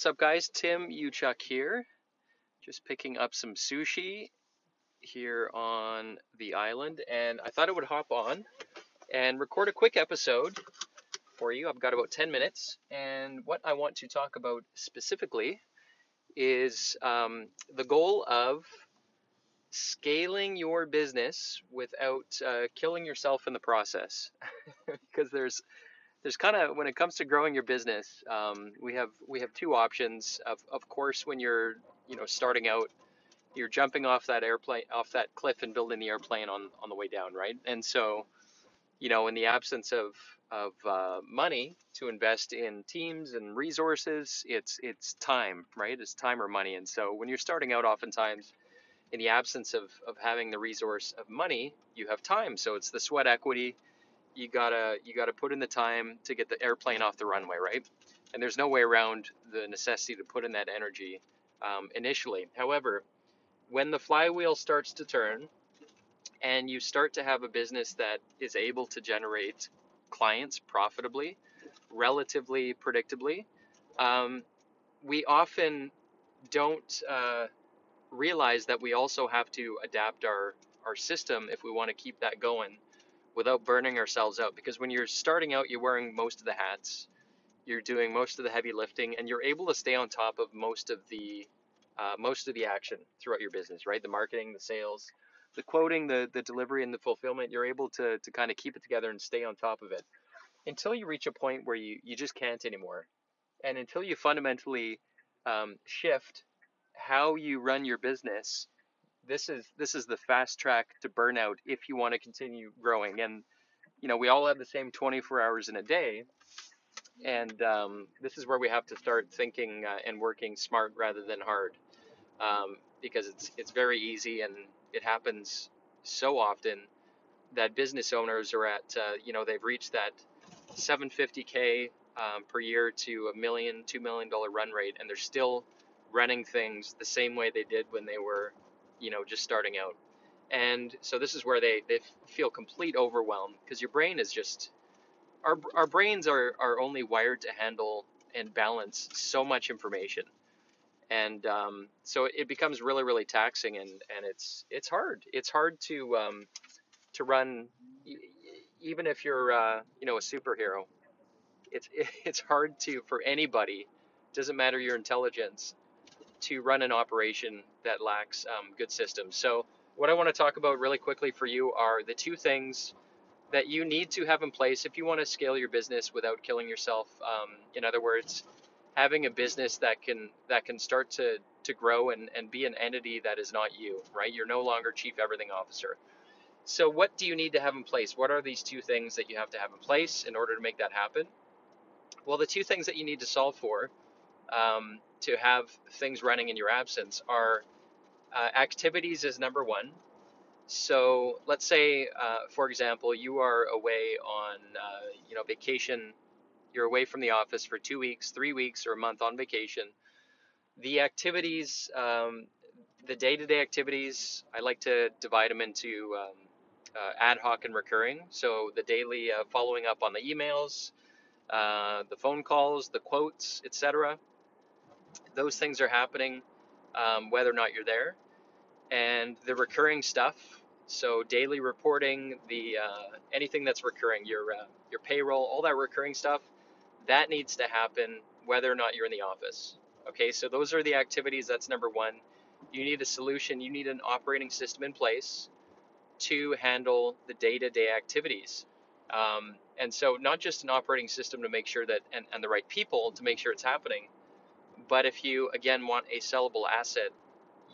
What's up, guys? Tim Uchuk here. Just picking up some sushi here on the island, and I thought I would hop on and record a quick episode for you. I've got about 10 minutes, and what I want to talk about specifically is um, the goal of scaling your business without uh, killing yourself in the process because there's there's kind of when it comes to growing your business, um, we have we have two options. Of of course, when you're you know starting out, you're jumping off that airplane off that cliff and building the airplane on on the way down, right? And so, you know, in the absence of of uh, money to invest in teams and resources, it's it's time, right? It's time or money. And so when you're starting out, oftentimes in the absence of, of having the resource of money, you have time. So it's the sweat equity you gotta you gotta put in the time to get the airplane off the runway, right? And there's no way around the necessity to put in that energy um, initially. However, when the flywheel starts to turn and you start to have a business that is able to generate clients profitably, relatively predictably, um, we often don't uh, realize that we also have to adapt our, our system if we want to keep that going without burning ourselves out. Because when you're starting out, you're wearing most of the hats, you're doing most of the heavy lifting, and you're able to stay on top of most of the uh, most of the action throughout your business, right? The marketing, the sales, the quoting, the the delivery, and the fulfillment. You're able to to kind of keep it together and stay on top of it until you reach a point where you you just can't anymore, and until you fundamentally um, shift how you run your business this is this is the fast track to burnout if you want to continue growing. And you know, we all have the same 24 hours in a day, and um, this is where we have to start thinking uh, and working smart rather than hard, um, because it's it's very easy and it happens so often that business owners are at uh, you know they've reached that 750k um, per year to a million, two million dollar run rate, and they're still running things the same way they did when they were you know, just starting out. And so this is where they, they feel complete overwhelm because your brain is just, our, our brains are, are only wired to handle and balance so much information. And um, so it becomes really, really taxing and, and it's, it's hard. It's hard to, um, to run, even if you're, uh, you know, a superhero, it's, it's hard to, for anybody, doesn't matter your intelligence, to run an operation that lacks um, good systems. So, what I want to talk about really quickly for you are the two things that you need to have in place if you want to scale your business without killing yourself. Um, in other words, having a business that can that can start to to grow and, and be an entity that is not you, right? You're no longer chief everything officer. So what do you need to have in place? What are these two things that you have to have in place in order to make that happen? Well, the two things that you need to solve for um, to have things running in your absence are uh, activities is number one. So let's say, uh, for example, you are away on uh, you know vacation. You're away from the office for two weeks, three weeks, or a month on vacation. The activities, um, the day-to-day activities, I like to divide them into um, uh, ad hoc and recurring. So the daily uh, following up on the emails, uh, the phone calls, the quotes, etc those things are happening um, whether or not you're there. And the recurring stuff, so daily reporting, the uh, anything that's recurring, your uh, your payroll, all that recurring stuff, that needs to happen whether or not you're in the office. Okay, so those are the activities. That's number one. You need a solution. You need an operating system in place to handle the day-to-day activities. Um, and so, not just an operating system to make sure that, and, and the right people to make sure it's happening, but if you, again, want a sellable asset,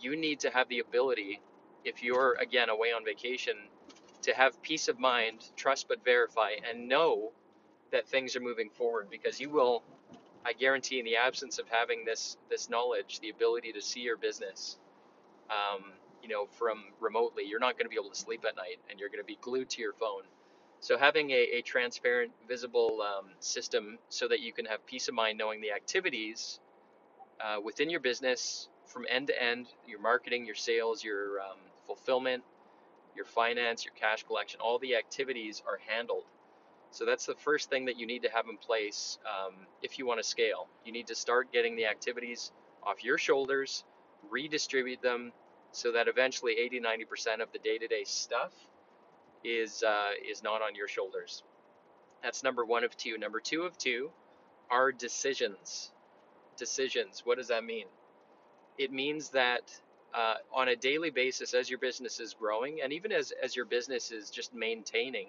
you need to have the ability, if you're, again, away on vacation, to have peace of mind, trust but verify, and know that things are moving forward because you will I guarantee, in the absence of having this this knowledge, the ability to see your business, um, you know, from remotely, you're not going to be able to sleep at night, and you're going to be glued to your phone. So having a, a transparent, visible um, system so that you can have peace of mind knowing the activities uh, within your business from end to end, your marketing, your sales, your um, fulfillment, your finance, your cash collection, all the activities are handled. So that's the first thing that you need to have in place um, if you want to scale. You need to start getting the activities off your shoulders, redistribute them so that eventually 80 90% of the day to day stuff is, uh, is not on your shoulders. That's number one of two. Number two of two are decisions. Decisions. What does that mean? It means that uh, on a daily basis, as your business is growing, and even as, as your business is just maintaining,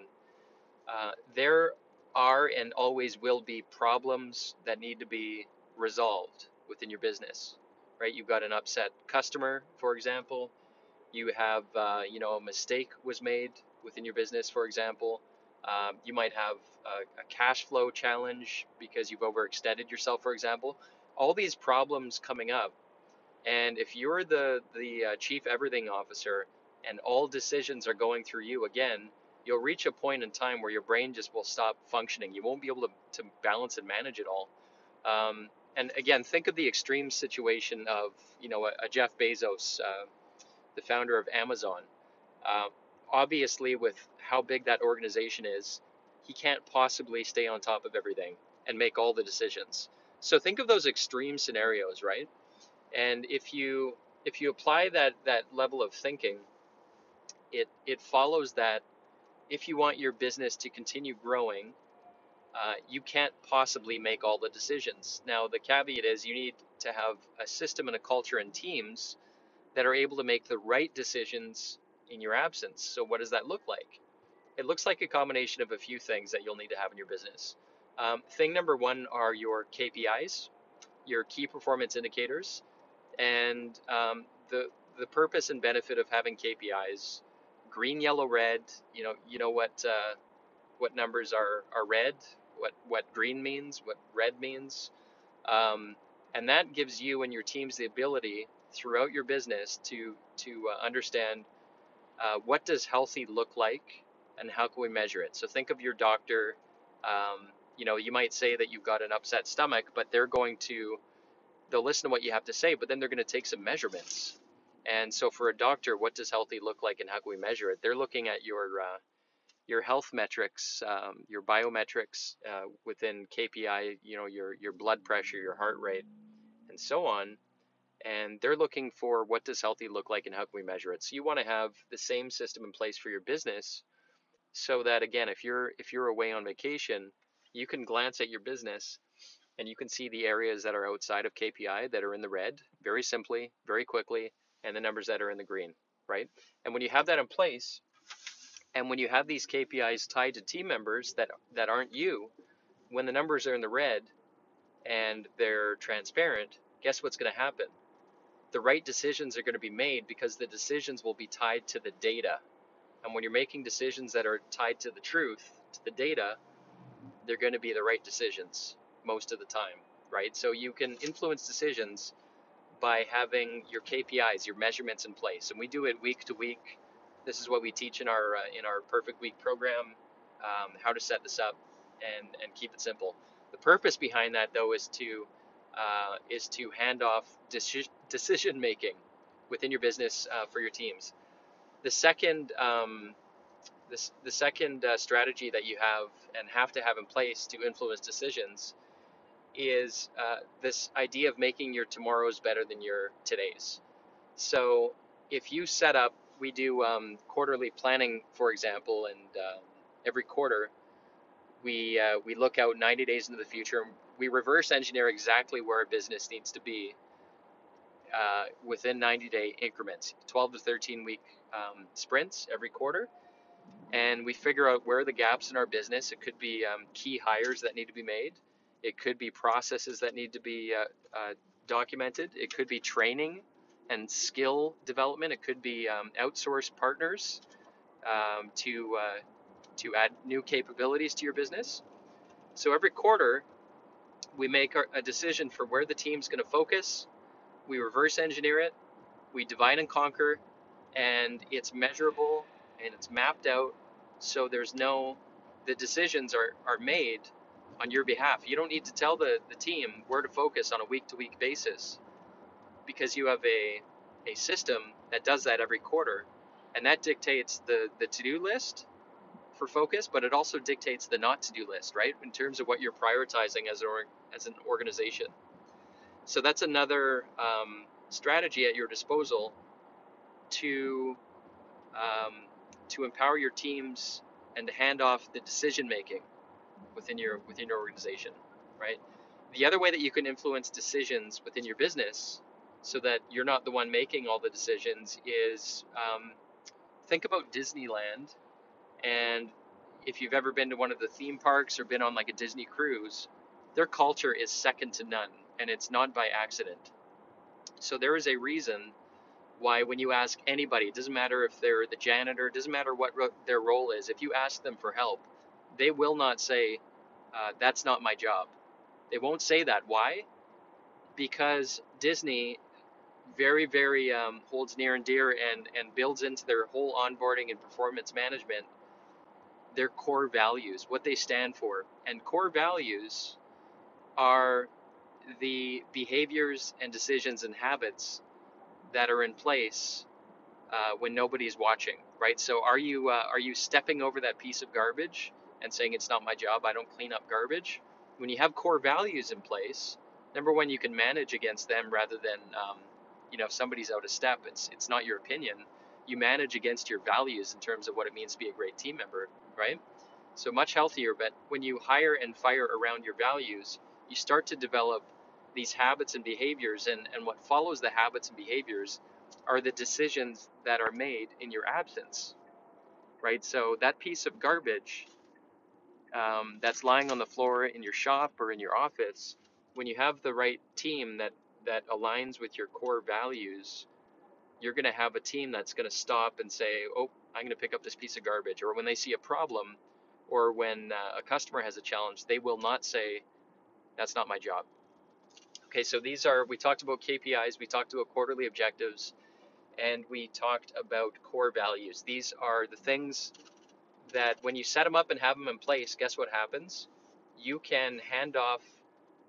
uh, there are and always will be problems that need to be resolved within your business, right? You've got an upset customer, for example. You have, uh, you know, a mistake was made within your business, for example. Um, you might have a, a cash flow challenge because you've overextended yourself, for example. All these problems coming up and if you're the the uh, chief everything officer and all decisions are going through you again, you'll reach a point in time where your brain just will stop functioning. You won't be able to, to balance and manage it all. Um, and again, think of the extreme situation of you know a, a Jeff Bezos, uh, the founder of Amazon. Uh, obviously, with how big that organization is, he can't possibly stay on top of everything and make all the decisions. So think of those extreme scenarios, right? And if you if you apply that that level of thinking, it it follows that if you want your business to continue growing, uh, you can't possibly make all the decisions. Now the caveat is you need to have a system and a culture and teams that are able to make the right decisions in your absence. So what does that look like? It looks like a combination of a few things that you'll need to have in your business. Um, thing number one are your KPIs, your key performance indicators. And um, the the purpose and benefit of having KPIs, green, yellow, red. You know, you know what uh, what numbers are are red, what what green means, what red means, um, and that gives you and your teams the ability throughout your business to to uh, understand uh, what does healthy look like and how can we measure it. So think of your doctor. Um, you know, you might say that you've got an upset stomach, but they're going to they'll listen to what you have to say, but then they're going to take some measurements. And so for a doctor, what does healthy look like and how can we measure it? They're looking at your uh, your health metrics, um, your biometrics uh, within KPI, you know, your your blood pressure, your heart rate, and so on. And they're looking for what does healthy look like and how can we measure it. So you want to have the same system in place for your business, so that again, if you're if you're away on vacation, you can glance at your business and you can see the areas that are outside of KPI that are in the red very simply, very quickly, and the numbers that are in the green, right? And when you have that in place, and when you have these KPIs tied to team members that that aren't you, when the numbers are in the red and they're transparent, guess what's going to happen? The right decisions are going to be made because the decisions will be tied to the data. And when you're making decisions that are tied to the truth, to the data, they're going to be the right decisions most of the time, right? So you can influence decisions by having your KPIs, your measurements in place, and we do it week to week. This is what we teach in our uh, in our Perfect Week program, um, how to set this up and and keep it simple. The purpose behind that, though, is to uh, is to hand off deci- decision making within your business uh, for your teams. The second um, this, the second uh, strategy that you have and have to have in place to influence decisions is uh, this idea of making your tomorrows better than your todays. So if you set up, we do um, quarterly planning, for example, and uh, every quarter we uh, we look out 90 days into the future. And we reverse engineer exactly where a business needs to be uh, within 90 day increments, 12 to 13 week um, sprints every quarter. And we figure out where the gaps in our business. It could be um, key hires that need to be made. It could be processes that need to be uh, uh, documented. It could be training and skill development. It could be um, outsourced partners um, to uh, to add new capabilities to your business. So every quarter, We make our, a decision for where the team's going to focus. We reverse engineer it. We divide and conquer, and it's measurable and it's mapped out. So there's no, the decisions are, are made on your behalf. You don't need to tell the, the team where to focus on a week to week basis because you have a, a system that does that every quarter. And that dictates the, the to do list for focus, but it also dictates the not to do list, right? In terms of what you're prioritizing as, or, as an organization. So that's another um, strategy at your disposal to um, to empower your teams and to hand off the decision making within your within your organization, right? The other way that you can influence decisions within your business, so that you're not the one making all the decisions, is um, think about Disneyland, and if you've ever been to one of the theme parks or been on like a Disney cruise, their culture is second to none, and it's not by accident. So there is a reason why when you ask anybody, it doesn't matter if they're the janitor, it doesn't matter what ro- their role is, if you ask them for help, they will not say, uh, that's not my job. They won't say that. Why? Because Disney very, very um, holds near and dear and, and builds into their whole onboarding and performance management their core values, what they stand for. And core values are the behaviors and decisions and habits that are in place uh, when nobody's watching, right? So are you uh, are you stepping over that piece of garbage and saying it's not my job, I don't clean up garbage? When you have core values in place, number one, you can manage against them rather than um, you know if somebody's out of step, it's it's not your opinion. You manage against your values in terms of what it means to be a great team member, right? So much healthier. But when you hire and fire around your values, you start to develop these habits and behaviors, and, and what follows the habits and behaviors are the decisions that are made in your absence, right? So that piece of garbage um, that's lying on the floor in your shop or in your office, when you have the right team that that aligns with your core values, you're going to have a team that's going to stop and say, "Oh, I'm going to pick up this piece of garbage." Or when they see a problem, or when uh, a customer has a challenge, they will not say, "That's not my job." Okay, so these are, we talked about KPIs, we talked about quarterly objectives, and we talked about core values. These are the things that when you set them up and have them in place, guess what happens? You can hand off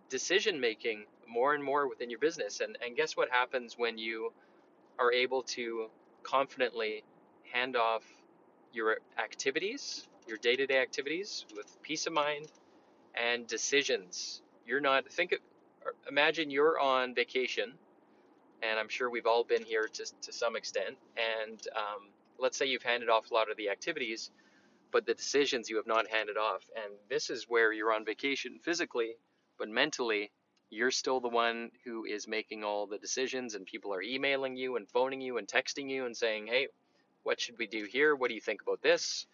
decision making more and more within your business. And, and guess what happens when you are able to confidently hand off your activities, your day to day activities with peace of mind and decisions? You're not, think, imagine you're on vacation, and I'm sure we've all been here to, to some extent, and um, let's say you've handed off a lot of the activities, but the decisions you have not handed off. And this is where you're on vacation physically, but mentally, you're still the one who is making all the decisions, and people are emailing you and phoning you and texting you and saying, hey, what should we do here? What do you think about this?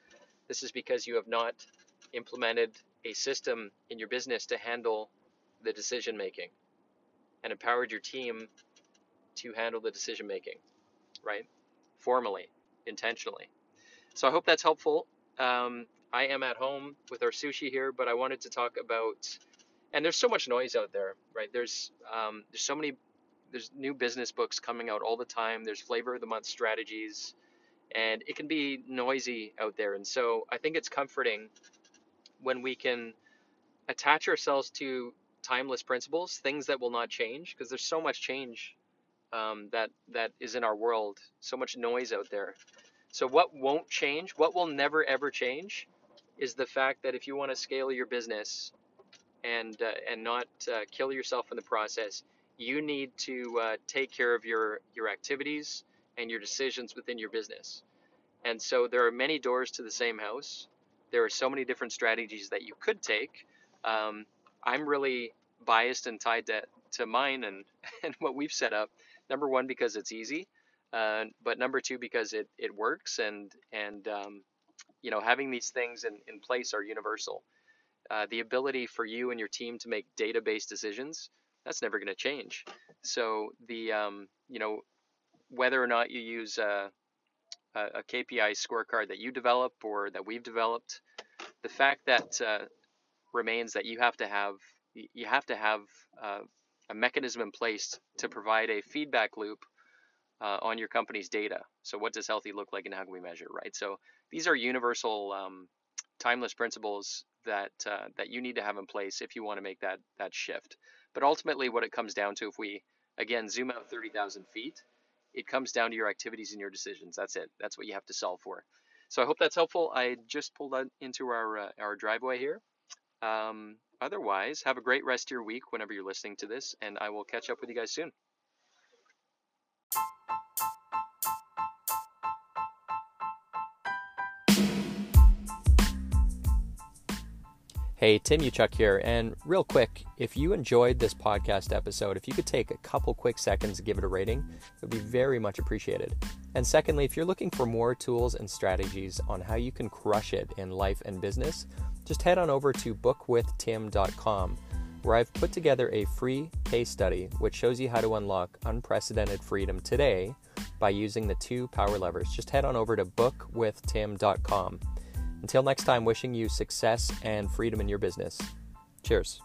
This is because you have not implemented a system in your business to handle the decision making and empowered your team to handle the decision making, right? Formally, intentionally. So I hope that's helpful. Um, I am at home with our sushi here, but I wanted to talk about, and there's so much noise out there, right? There's um, there's so many, there's new business books coming out all the time. There's flavor of the month strategies, and it can be noisy out there. And so I think it's comforting when we can attach ourselves to timeless principles, things that will not change, because there's so much change um, that that is in our world, so much noise out there. So what won't change, what will never ever change, is the fact that if you want to scale your business and uh, and not uh, kill yourself in the process, you need to uh, take care of your your activities and your decisions within your business. And so there are many doors to the same house. There are so many different strategies that you could take. Um, I'm really biased and tied to, to mine and, and what we've set up. Number one, because it's easy, uh, but number two, because it, it works and, and um, you know, having these things in, in place are universal. Uh, the ability for you and your team to make database decisions, that's never going to change. So the, um, you know, whether or not you use a, a, KPI scorecard that you develop or that we've developed, the fact that uh, remains that you have to have you have to have uh, a mechanism in place to provide a feedback loop uh, on your company's data. So what does healthy look like and how can we measure, right? So these are universal um, timeless principles that uh, that you need to have in place if you want to make that that shift. But ultimately, what it comes down to, if we again zoom out 30,000 feet, it comes down to your activities and your decisions. That's it. That's what you have to solve for. So I hope that's helpful. I just pulled into our uh, our driveway here. Um, otherwise, have a great rest of your week whenever you're listening to this, and I will catch up with you guys soon. Hey, Tim Uchuk here. And real quick, if you enjoyed this podcast episode, if you could take a couple quick seconds to give it a rating, it would be very much appreciated. And secondly, if you're looking for more tools and strategies on how you can crush it in life and business, just head on over to bookwithtim.com, where I've put together a free case study which shows you how to unlock unprecedented freedom today by using the two power levers. Just head on over to bookwithtim.com. Until next time, wishing you success and freedom in your business. Cheers.